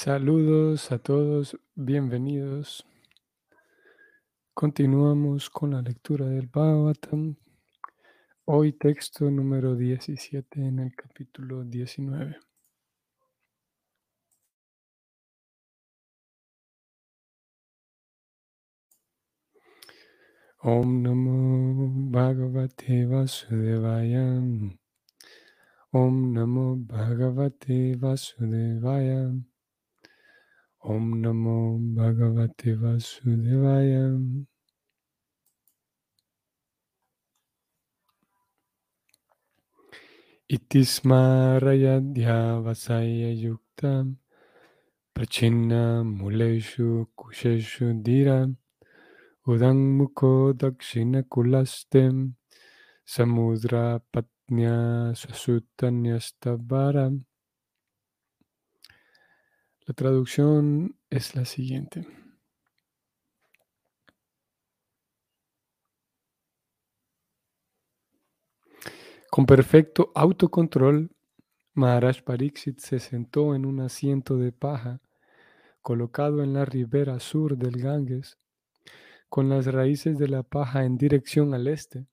Saludos a todos, bienvenidos. Continuamos con la lectura del Bhagavatam. Hoy texto número 17 en el capítulo 19. Om Namo Bhagavate Vasudevaya. Om Namo Bhagavate Vasudevaya. Om Namo Bhagavate Vasudevaya. Itismarayadhya Vasaya Yukta Prachinna Muleshu Kusheshu Dira Udang Mukho Dakshina Kulastem Samudra Patnya Sasutanyastabara. La traducción es la siguiente. Con perfecto autocontrol, Maharaj Pariksit se sentó en un asiento de paja colocado en la ribera sur del Ganges, con las raíces de la paja en dirección al este,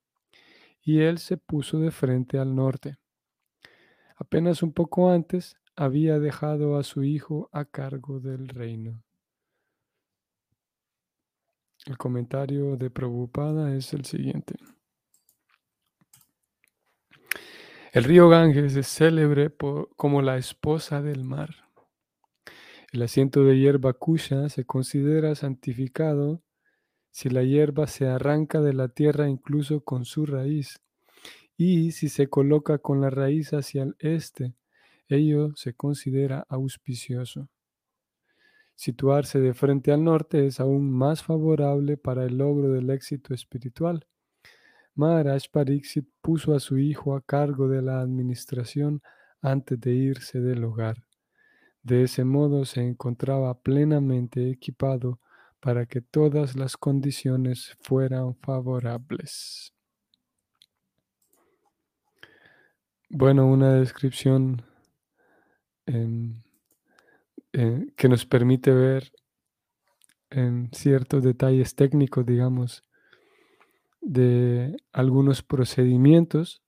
y él se puso de frente al norte. Apenas un poco antes había dejado a su hijo a cargo del reino. El comentario de Prabhupada es el siguiente. El río Ganges es célebre como la esposa del mar. El asiento de hierba kusha se considera santificado si la hierba se arranca de la tierra incluso con su raíz y si se coloca con la raíz hacia el este, ello se considera auspicioso. Situarse de frente al norte es aún más favorable para el logro del éxito espiritual. Maharaj Pariksit puso a su hijo a cargo de la administración antes de irse del hogar. De ese modo se encontraba plenamente equipado para que todas las condiciones fueran favorables. Bueno, una descripción em, eh, que nos permite ver en ciertos detalles técnicos, digamos, de algunos procedimientos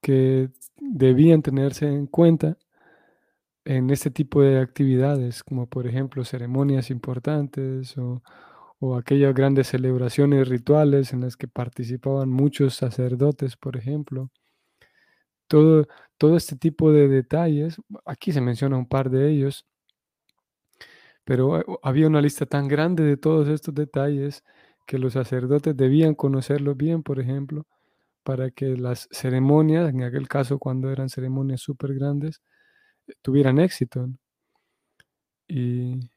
que debían tenerse en cuenta en este tipo de actividades, como por ejemplo ceremonias importantes o, o, aquellas grandes celebraciones rituales en las que participaban muchos sacerdotes, por ejemplo. Todo, todo este tipo de detalles, aquí se menciona un par de ellos, pero eh, había una lista tan grande de todos estos detalles que los sacerdotes debían conocerlo bien, por ejemplo, para que las ceremonias, en aquel caso cuando eran ceremonias súper grandes, eh, tuvieran éxito. Y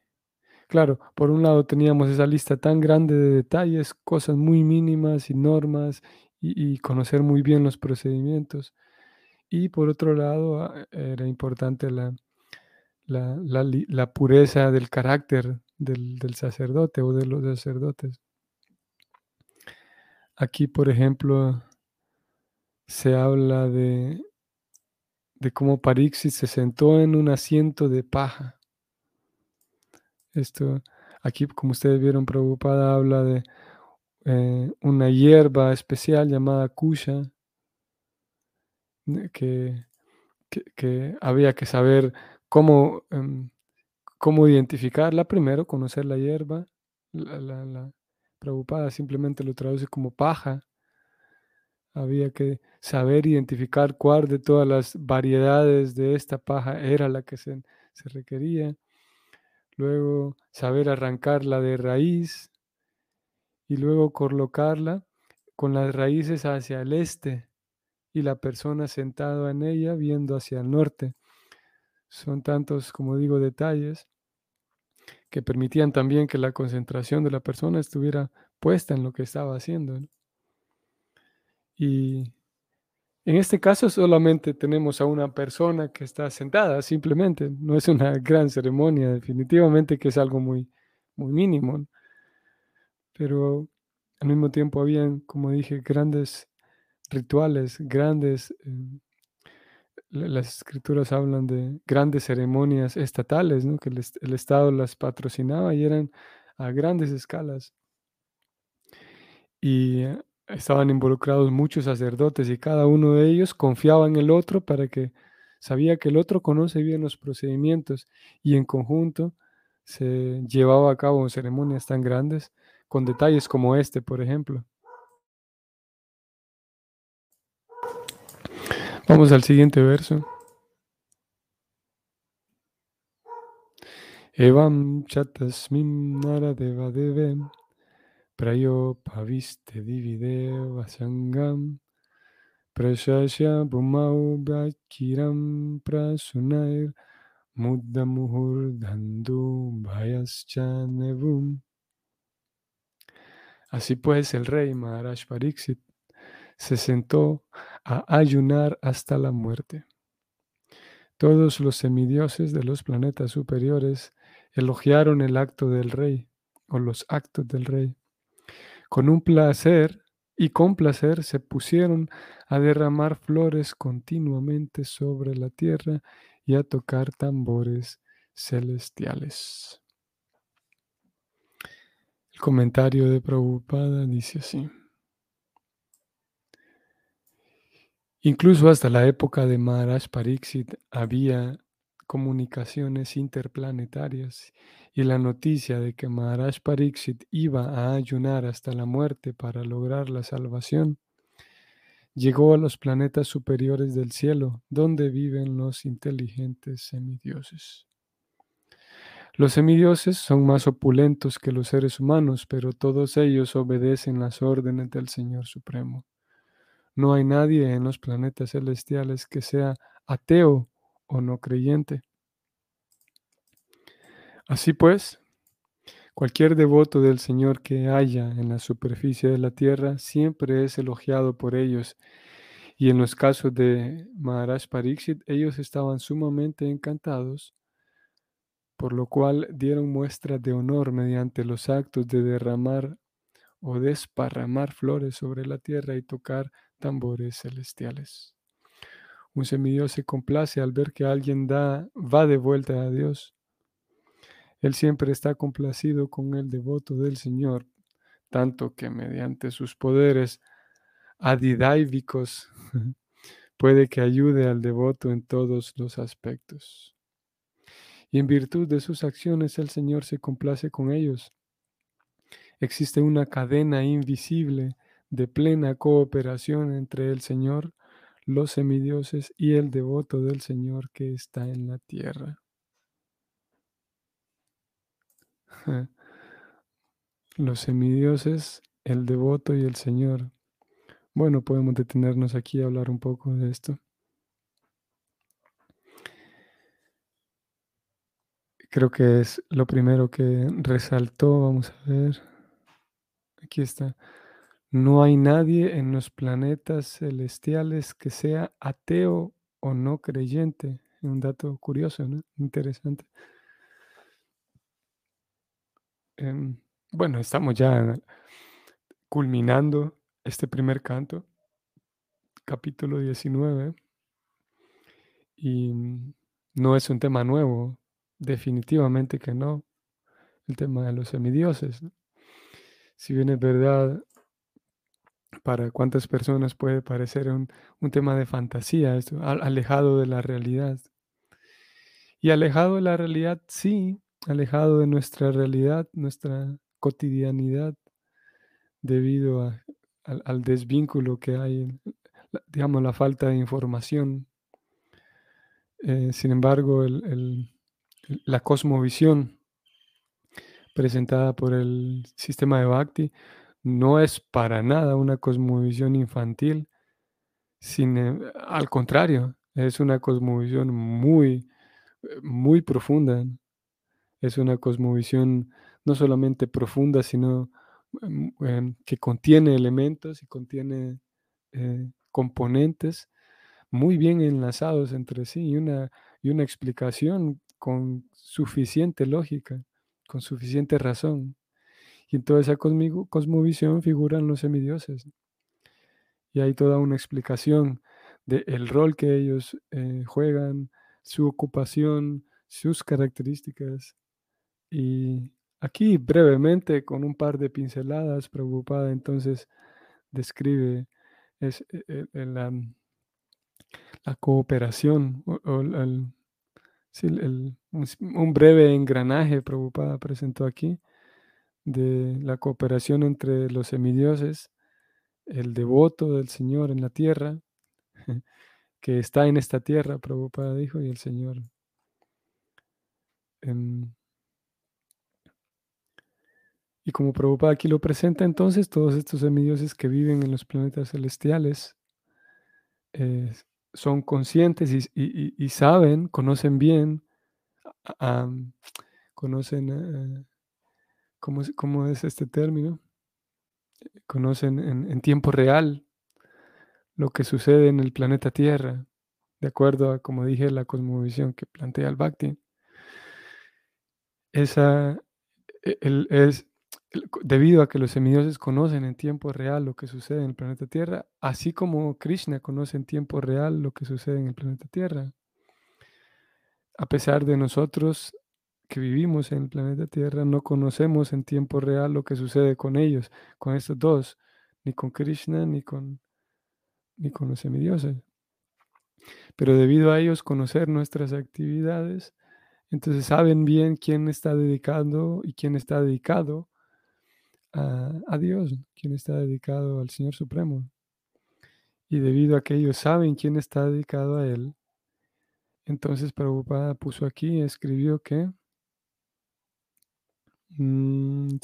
claro, por un lado teníamos esa lista tan grande de detalles, cosas muy mínimas y normas, y, conocer muy bien los procedimientos. Y por otro lado, ah, era importante la, la, pureza del carácter del, del sacerdote o de los sacerdotes. Aquí, por ejemplo, se habla de, de cómo Parixis se sentó en un asiento de paja. Esto, aquí, como ustedes vieron, Prabhupada habla de eh, una hierba especial llamada kusha, que, que, había que saber cómo, em, cómo identificarla primero, conocer la hierba, la, Prabhupada simplemente lo traduce como paja. Había que saber identificar cuál de todas las variedades de esta paja era la que se, se requería. Luego saber arrancarla de raíz y luego colocarla con las raíces hacia el este y la persona sentada en ella viendo hacia el norte. Son tantos, como digo, detalles que permitían también que la concentración de la persona estuviera puesta en lo que estaba haciendo. Y en este caso solamente tenemos a una persona que está sentada, simplemente, no es una gran ceremonia, definitivamente que es algo muy, muy mínimo. Pero al mismo tiempo habían, como dije, grandes rituales, grandes eh, las escrituras hablan de grandes ceremonias estatales, ¿no? que el, el, Estado las patrocinaba y eran a grandes escalas. Y estaban involucrados muchos sacerdotes y cada uno de ellos confiaba en el otro para que sabía que el otro conoce bien los procedimientos y en conjunto se llevaba a cabo ceremonias tan grandes con detalles como este, por ejemplo. Vamos al siguiente verso. Evam chatasmim naradeva devem prayo paviste divide vasangam prashasya bumau bhakiram prasunair muddamuhur dhandu bhayascha nevum. Así pues, el rey Maharaj Pariksit se sentó a ayunar hasta la muerte. Todos los semidioses de los planetas superiores elogiaron el acto del rey o los actos del rey. Con un placer y con placer se pusieron a derramar flores continuamente sobre la tierra y a tocar tambores celestiales. El comentario de Prabhupada dice así. Incluso hasta la época de Maharaj Pariksit había comunicaciones interplanetarias y la noticia de que Maharaj Pariksit iba a ayunar hasta la muerte para lograr la salvación llegó a los planetas superiores del cielo, donde viven los inteligentes semidioses. Los semidioses son más opulentos que los seres humanos, pero todos ellos obedecen las órdenes del Señor Supremo. No hay nadie en los planetas celestiales que sea ateo o no creyente. Así pues, cualquier devoto del Señor que haya en la superficie de la tierra siempre es elogiado por ellos. Y en los casos de Maharaj Pariksit, ellos estaban sumamente encantados, por lo cual dieron muestra de honor mediante los actos de derramar o desparramar flores sobre la tierra y tocar tambores celestiales. Un semidios se complace al ver que alguien da, va de vuelta a Dios. Él siempre está complacido con el devoto del Señor, tanto que mediante sus poderes adidáivicos puede que ayude al devoto en todos los aspectos. Y en virtud de sus acciones el Señor se complace con ellos. Existe una cadena invisible de plena cooperación entre el Señor, los semidioses y el devoto del Señor que está en la tierra. Los semidioses, el devoto y el Señor. Bueno, podemos detenernos aquí a hablar un poco de esto. Creo que es lo primero que resaltó. Vamos a ver. Aquí está. No hay nadie en los planetas celestiales que sea ateo o no creyente. Un dato curioso. Interesante. Em, bueno, estamos ya culminando este primer canto, capítulo 19. Y no es un tema nuevo, definitivamente que no. El tema de los semidioses. Si bien es verdad, para cuántas personas puede parecer un, tema de fantasía, esto, alejado de la realidad. Y alejado de la realidad, sí, alejado de nuestra realidad, nuestra cotidianidad, debido al, desvínculo que hay, digamos, la falta de información. Eh, sin embargo, la cosmovisión presentada por el sistema de Bhakti no es para nada una cosmovisión infantil, sino, al contrario, es una cosmovisión muy, muy profunda. Es una cosmovisión no solamente profunda, sino em, em, que contiene elementos y contiene eh, componentes muy bien enlazados entre sí y una, y una explicación con suficiente lógica, con suficiente razón. Y en toda esa cosmovisión figuran los semidioses. Y hay toda una explicación del rol que ellos eh, juegan, su ocupación, sus características. Y aquí brevemente, con un par de pinceladas, preocupada, entonces describe es, e, e, la, la, cooperación o, el, un breve engranaje, preocupada, presentó aquí, de la cooperación entre los semidioses, el devoto del Señor en la tierra, que está en esta tierra, Prabhupada dijo, y el Señor. Em, y como Prabhupada aquí lo presenta, entonces todos estos semidioses que viven en los planetas celestiales eh, son conscientes y, saben, conocen bien, conocen, eh, ¿cómo, es este término? Conocen en tiempo real lo que sucede en el planeta Tierra, de acuerdo a, como dije, la cosmovisión que plantea el Bhakti. Esa e, es debido a que los semidioses conocen en tiempo real lo que sucede en el planeta Tierra, así como Krishna conoce en tiempo real lo que sucede en el planeta Tierra. A pesar de nosotros que vivimos en el planeta Tierra, no conocemos en tiempo real lo que sucede con ellos, con estos dos, ni con Krishna ni con ni con los semidioses. Pero debido a ellos conocer nuestras actividades, entonces saben bien quién está dedicando y quién está dedicado a, Dios, quién está dedicado al Señor Supremo. Y debido a que ellos saben quién está dedicado a Él, entonces Prabhupada puso aquí, escribió que... Mm,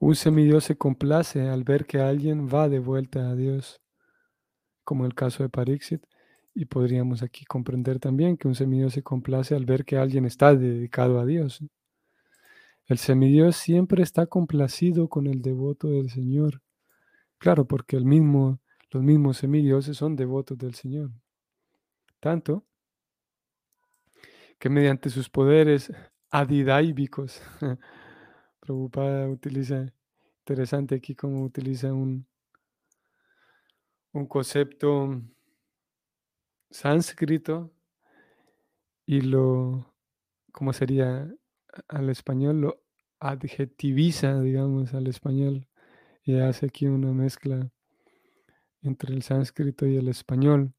Un semidios se complace al ver que alguien va de vuelta a Dios, como el caso de Parixit, y podríamos aquí comprender también que un semidios se complace al ver que alguien está dedicado a Dios. El semidios siempre está complacido con el devoto del Señor. Claro, porque los mismos semidioses son devotos del Señor. Tanto que mediante sus poderes adidáibicos Prabhupada utiliza, interesante aquí como utiliza un, un concepto sánscrito y lo, ¿cómo sería al español? Lo adjetiviza, digamos, al español y hace aquí una mezcla entre el sánscrito y el español,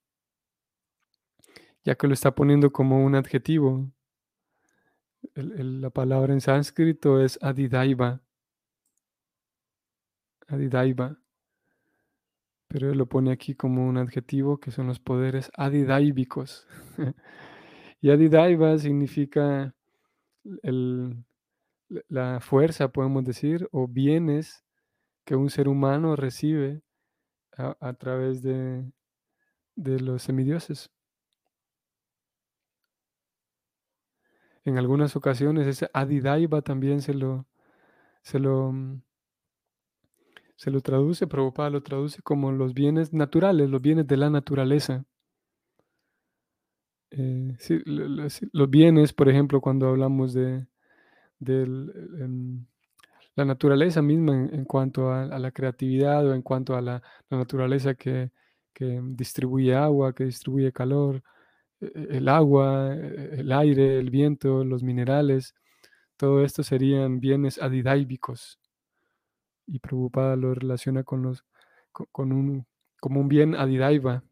ya que lo está poniendo como un adjetivo la palabra en sánscrito es adidaiva. Adidaiva. Pero él lo pone aquí como un adjetivo que son los poderes adidaivicos. y adidaiva significa la fuerza, podemos decir, o bienes que un ser humano recibe a, través de, de los semidioses. En algunas ocasiones ese Adidaiva también se lo, se lo, mm, se lo traduce, Prabhupada lo traduce como los bienes naturales, los bienes de la naturaleza. Eh, los bienes, por ejemplo, cuando hablamos de, em, la naturaleza misma en, cuanto a, la creatividad o en cuanto a la, naturaleza que, que, distribuye agua, que distribuye calor, el agua, e-, el aire, el viento, los minerales, todo esto serían bienes adidáibicos. Y Prabhupada lo relaciona con los con, un como un bien adidaiva.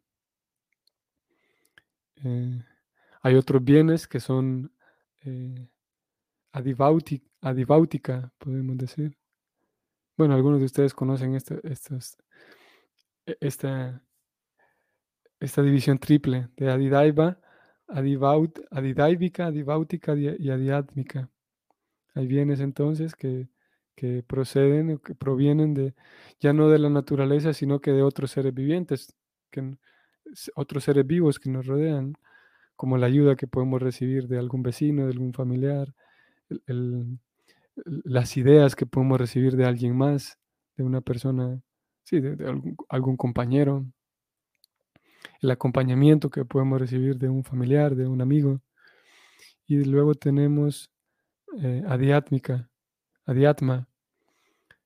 Eh, hay otros bienes que son eh, podemos decir. Bueno, algunos de ustedes conocen este, estos, e-, esta, esta división triple de Adidaiva, Adivaut, Adidaivica, Adibáutica y Adiátmica. Hay bienes entonces que, que proceden, que provienen de, ya no de la naturaleza, sino que de otros seres vivientes, que, otros seres vivos que nos rodean, como la ayuda que podemos recibir de algún vecino, de algún familiar, las ideas que podemos recibir de alguien más, de una persona, sí, de, algún compañero, el acompañamiento que podemos recibir de un familiar, de un amigo. Y luego tenemos eh, adiátmica, adiatma,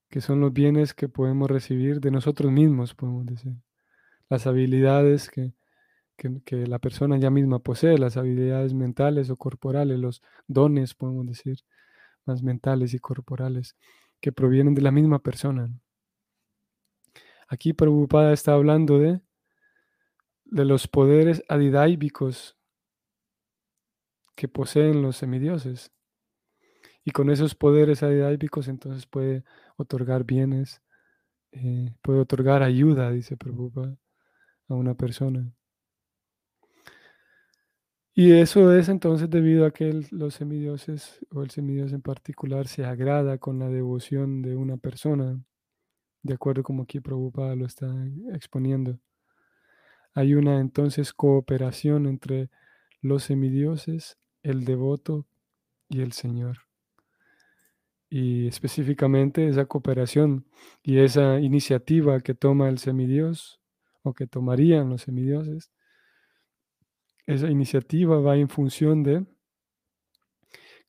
que son los bienes que podemos recibir de nosotros mismos, podemos decir. Las habilidades que, que, que la persona ya misma posee, las habilidades mentales o corporales, los dones, podemos decir, más mentales y corporales, que provienen de la misma persona. Aquí Prabhupada está hablando de, de los poderes adidáibicos que poseen los semidioses. Y con esos poderes adidáibicos entonces puede otorgar bienes, eh, puede otorgar ayuda, dice Prabhupada, a una persona. Y eso es entonces debido a que los semidioses o el semidios en particular se agrada con la devoción de una persona de acuerdo como aquí Prabhupada lo está exponiendo. Hay una entonces cooperación entre los semidioses, el devoto y el Señor. Y específicamente esa cooperación y esa iniciativa que toma el semidios o que tomarían los semidioses, esa iniciativa va en función de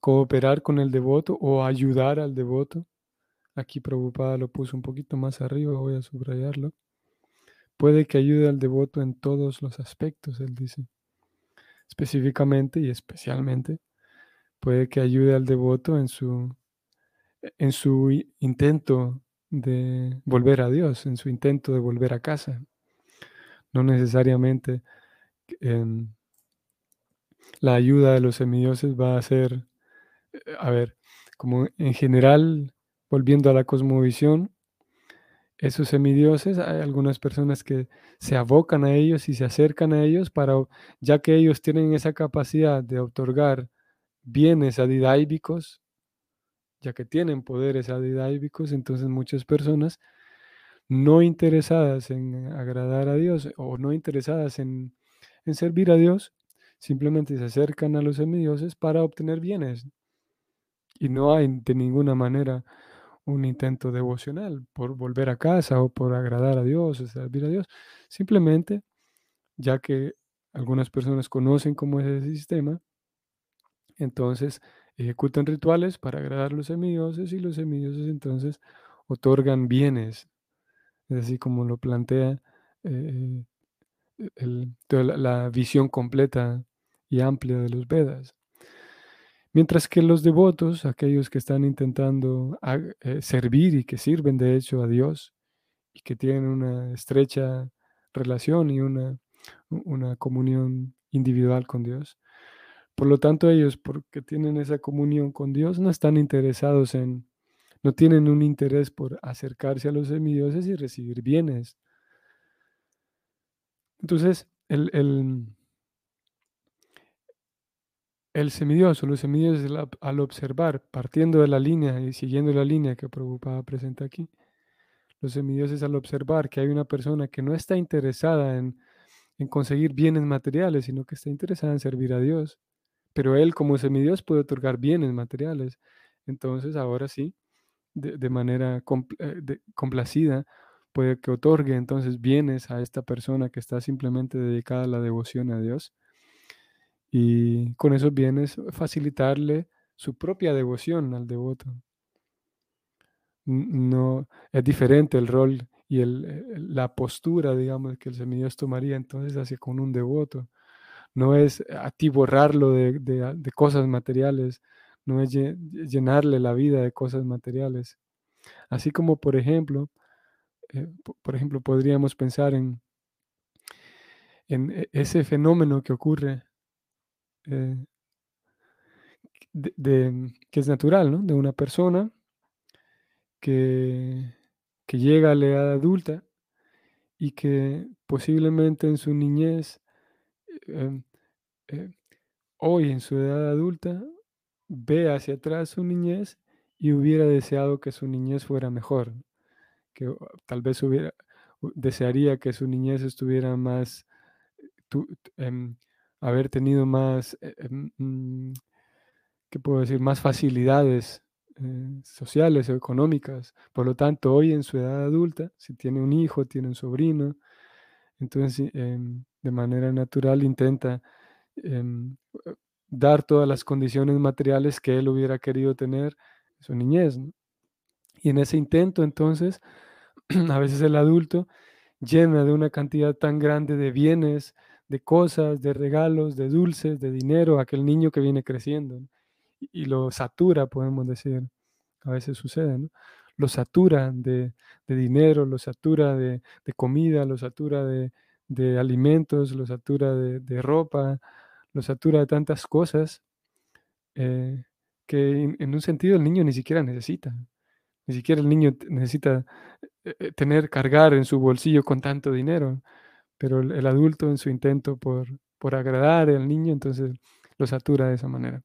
cooperar con el devoto o ayudar al devoto Aquí Prabhupada lo puso un poquito más arriba, voy a subrayarlo. Puede que ayude al devoto en todos los aspectos, él dice. Específicamente y especialmente, puede que ayude al devoto en su, en su intento de volver a Dios, en su intento de volver a casa. No necesariamente em, la ayuda de los semidioses va a ser, eh, a ver, como en general volviendo a la cosmovisión, esos semidioses, hay algunas personas que se abocan a ellos y se acercan a ellos para, ya que ellos tienen esa capacidad de otorgar bienes adidáibicos, ya que tienen poderes adidáibicos, entonces muchas personas no interesadas en agradar a Dios o no interesadas en, en servir a Dios, simplemente se acercan a los semidioses para obtener bienes. Y no hay de ninguna manera un intento devocional por volver a casa o por agradar a Dios o servir a Dios. Simplemente, ya que algunas personas conocen cómo es ese sistema, entonces ejecutan rituales para agradar a los semidioses y los semidioses entonces otorgan bienes, es así como lo plantea eh, la visión completa y amplia de los Vedas. Mientras que los devotos, aquellos que están intentando eh, servir y que sirven de hecho a Dios y que tienen una estrecha relación y una, una comunión individual con Dios, por lo tanto ellos, porque tienen esa comunión con Dios, no están interesados en, no tienen un interés por acercarse a los semidioses y recibir bienes. Entonces, el, el el semidioso, los semidioses al observar, partiendo de la línea y siguiendo la línea que Prabhupada presenta aquí, los semidioses al observar que hay una persona que no está interesada en, conseguir bienes materiales, sino que está interesada en servir a Dios, pero él como semidios puede otorgar bienes materiales. Entonces ahora sí, de, manera eh, complacida, puede que otorgue entonces bienes a esta persona que está simplemente dedicada a la devoción a Dios y con esos bienes facilitarle su propia devoción al devoto. No es diferente el rol y el, la postura, digamos, que el semidios tomaría entonces hacia con un devoto. No es atiborrarlo de, de, cosas materiales, no es llenarle la vida de cosas materiales. Así como, por ejemplo, eh, por ejemplo, podríamos pensar en, en e, ese fenómeno que ocurre eh, de, que es natural, ¿no? De una persona que, que llega a la edad adulta y que posiblemente en su niñez, em, eh, hoy en su edad adulta, ve hacia atrás su niñez y hubiera deseado que su niñez fuera mejor, que tal vez hubiera, desearía que su niñez estuviera más, em, haber tenido más, eh, em, mm, ¿qué puedo decir?, más facilidades eh, sociales o económicas. Por lo tanto, hoy en su edad adulta, si tiene un hijo, tiene un sobrino, entonces em, de manera natural intenta em, dar todas las condiciones materiales que él hubiera querido tener en su niñez. Y en ese intento, entonces, a veces el adulto llena de una cantidad tan grande de bienes, de cosas, de regalos, de dulces, de dinero, aquel niño que viene creciendo y, lo satura, podemos decir. A veces sucede, ¿no? Lo satura de, dinero, lo satura de, comida, lo satura de, alimentos, lo satura de, ropa, lo satura de tantas cosas eh, que en, un sentido el niño ni siquiera necesita. Ni siquiera el niño necesita eh, eh, tener, cargar en su bolsillo con tanto dinero, pero el, adulto en su intento por, por agradar al niño, entonces lo satura de esa manera.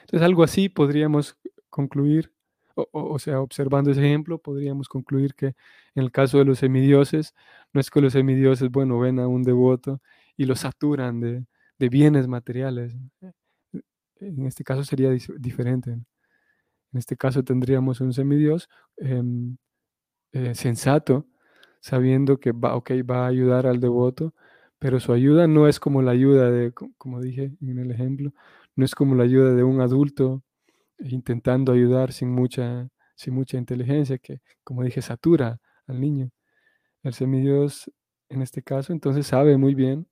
Entonces, algo así podríamos concluir, o, sea, observando ese ejemplo, podríamos concluir que en el caso de los semidioses, no es que los semidioses, bueno, ven a un devoto y lo saturan de, de bienes materiales. En este caso sería diferente. En este caso tendríamos un semidios em, eh, sensato, sabiendo que va, va a ayudar al devoto, pero su ayuda no es como la ayuda de, como dije en el ejemplo, no es como la ayuda de un adulto intentando ayudar sin mucha, sin mucha inteligencia, que, como dije, satura al niño. El semidios, en este caso, entonces sabe muy bien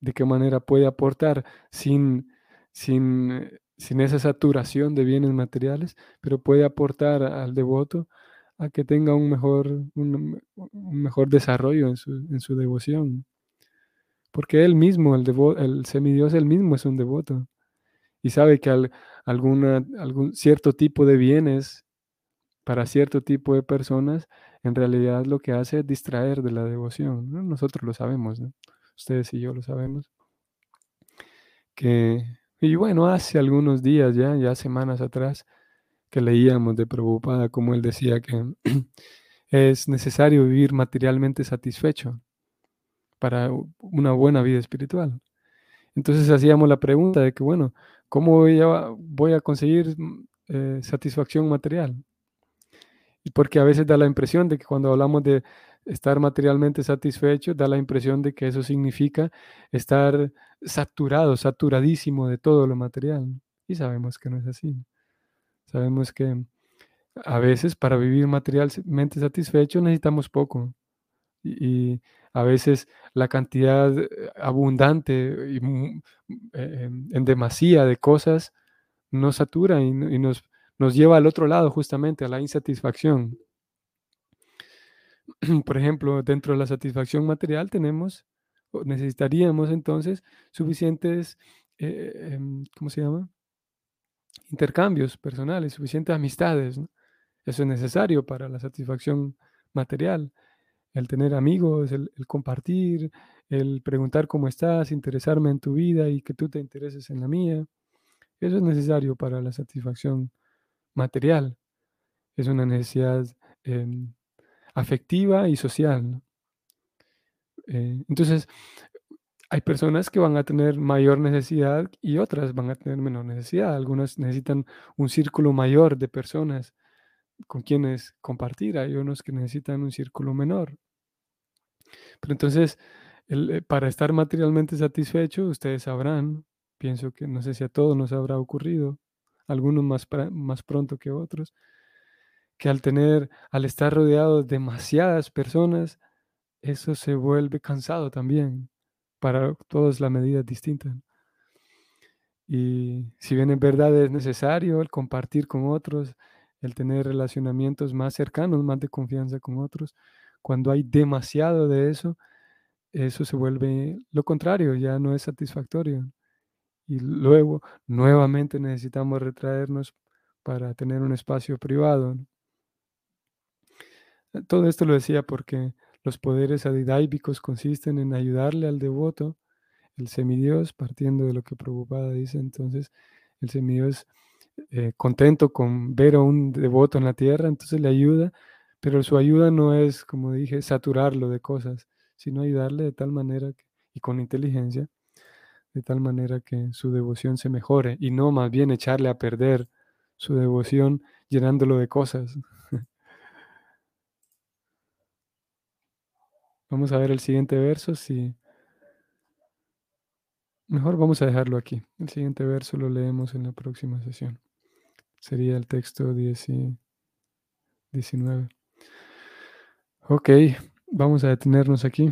de qué manera puede aportar sin, sin, sin esa saturación de bienes materiales, pero puede aportar al devoto que tenga un mejor, un, mejor desarrollo en su, en su, devoción. Porque él mismo, el, devo, el semidios, él mismo es un devoto. Y sabe que alguna, algún cierto tipo de bienes para cierto tipo de personas, en realidad lo que hace es distraer de la devoción. Nosotros lo sabemos, ustedes y yo lo sabemos. Que y bueno, hace algunos días ya, ya semanas atrás, que leíamos de Prabhupada, como él decía que es necesario vivir materialmente satisfecho para una buena vida espiritual. Entonces hacíamos la pregunta de que, bueno, ¿cómo voy a, conseguir mm, eh, satisfacción material? Y porque a veces da la impresión de que cuando hablamos de estar materialmente satisfecho, da la impresión de que eso significa estar saturado, saturadísimo de todo lo material. Y sabemos que no es así. Sabemos que a veces para vivir materialmente satisfecho necesitamos poco. Y, a veces la cantidad eh, abundante y eh, en demasía de cosas nos satura y, nos, nos lleva al otro lado justamente, a la insatisfacción. Por ejemplo, dentro de la satisfacción material tenemos, necesitaríamos entonces suficientes, eh, em, ¿cómo se llama? Intercambios personales, suficientes amistades. Eso es necesario para la satisfacción material. El tener amigos, el, compartir, el preguntar cómo estás, interesarme en tu vida y que tú te intereses en la mía. Eso es necesario para la satisfacción material. Es una necesidad em, afectiva y social. Eh, entonces, hay personas que van a tener mayor necesidad y otras van a tener menor necesidad. Algunas necesitan un círculo mayor de personas con quienes compartir. Hay unos que necesitan un círculo menor. Pero entonces, eh, para estar materialmente satisfecho, ustedes sabrán, pienso que no sé si a todos nos habrá ocurrido, algunos más, más pronto que otros, que al tener, al estar rodeado de demasiadas personas, eso se vuelve cansado también. Para todos la medida es distinta. Y si bien en verdad es necesario el compartir con otros, el tener relacionamientos más cercanos, más de confianza con otros, cuando hay demasiado de eso, eso se vuelve lo contrario, ya no es satisfactorio. Y luego nuevamente necesitamos retraernos para tener un espacio privado. Todo esto lo decía porque los poderes adidáibicos consisten en ayudarle al devoto, el semidios, partiendo de lo que Prabhupada dice, entonces el semidios eh, contento con ver a un devoto en la tierra, entonces le ayuda, pero su ayuda no es, como dije, saturarlo de cosas, sino ayudarle de tal manera y con inteligencia, de tal manera que su devoción se mejore y no más bien echarle a perder su devoción llenándolo de cosas. Vamos a ver el siguiente verso. Si... Mejor vamos a dejarlo aquí. El siguiente verso lo leemos en la próxima sesión. Sería el texto 10 19. Ok, vamos a detenernos aquí.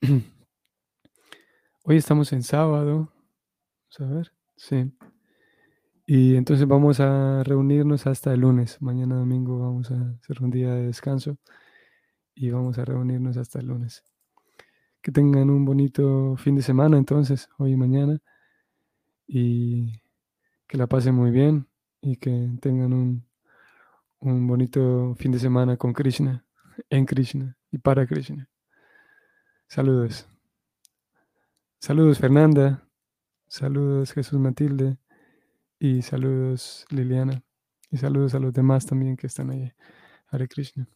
Hoy estamos en sábado. Vamos a ver. Sí. Y entonces vamos a reunirnos hasta el lunes. Mañana domingo vamos a hacer un día de descanso y vamos a reunirnos hasta el lunes. Que tengan un bonito fin de semana entonces, hoy y mañana. Y que la pasen muy bien y que tengan un, un bonito fin de semana con Krishna, en Krishna y para Krishna. Saludos. Saludos Fernanda. Saludos Jesús Matilde. Y saludos Liliana. Y saludos a los demás también que están ahí. Hare Krishna.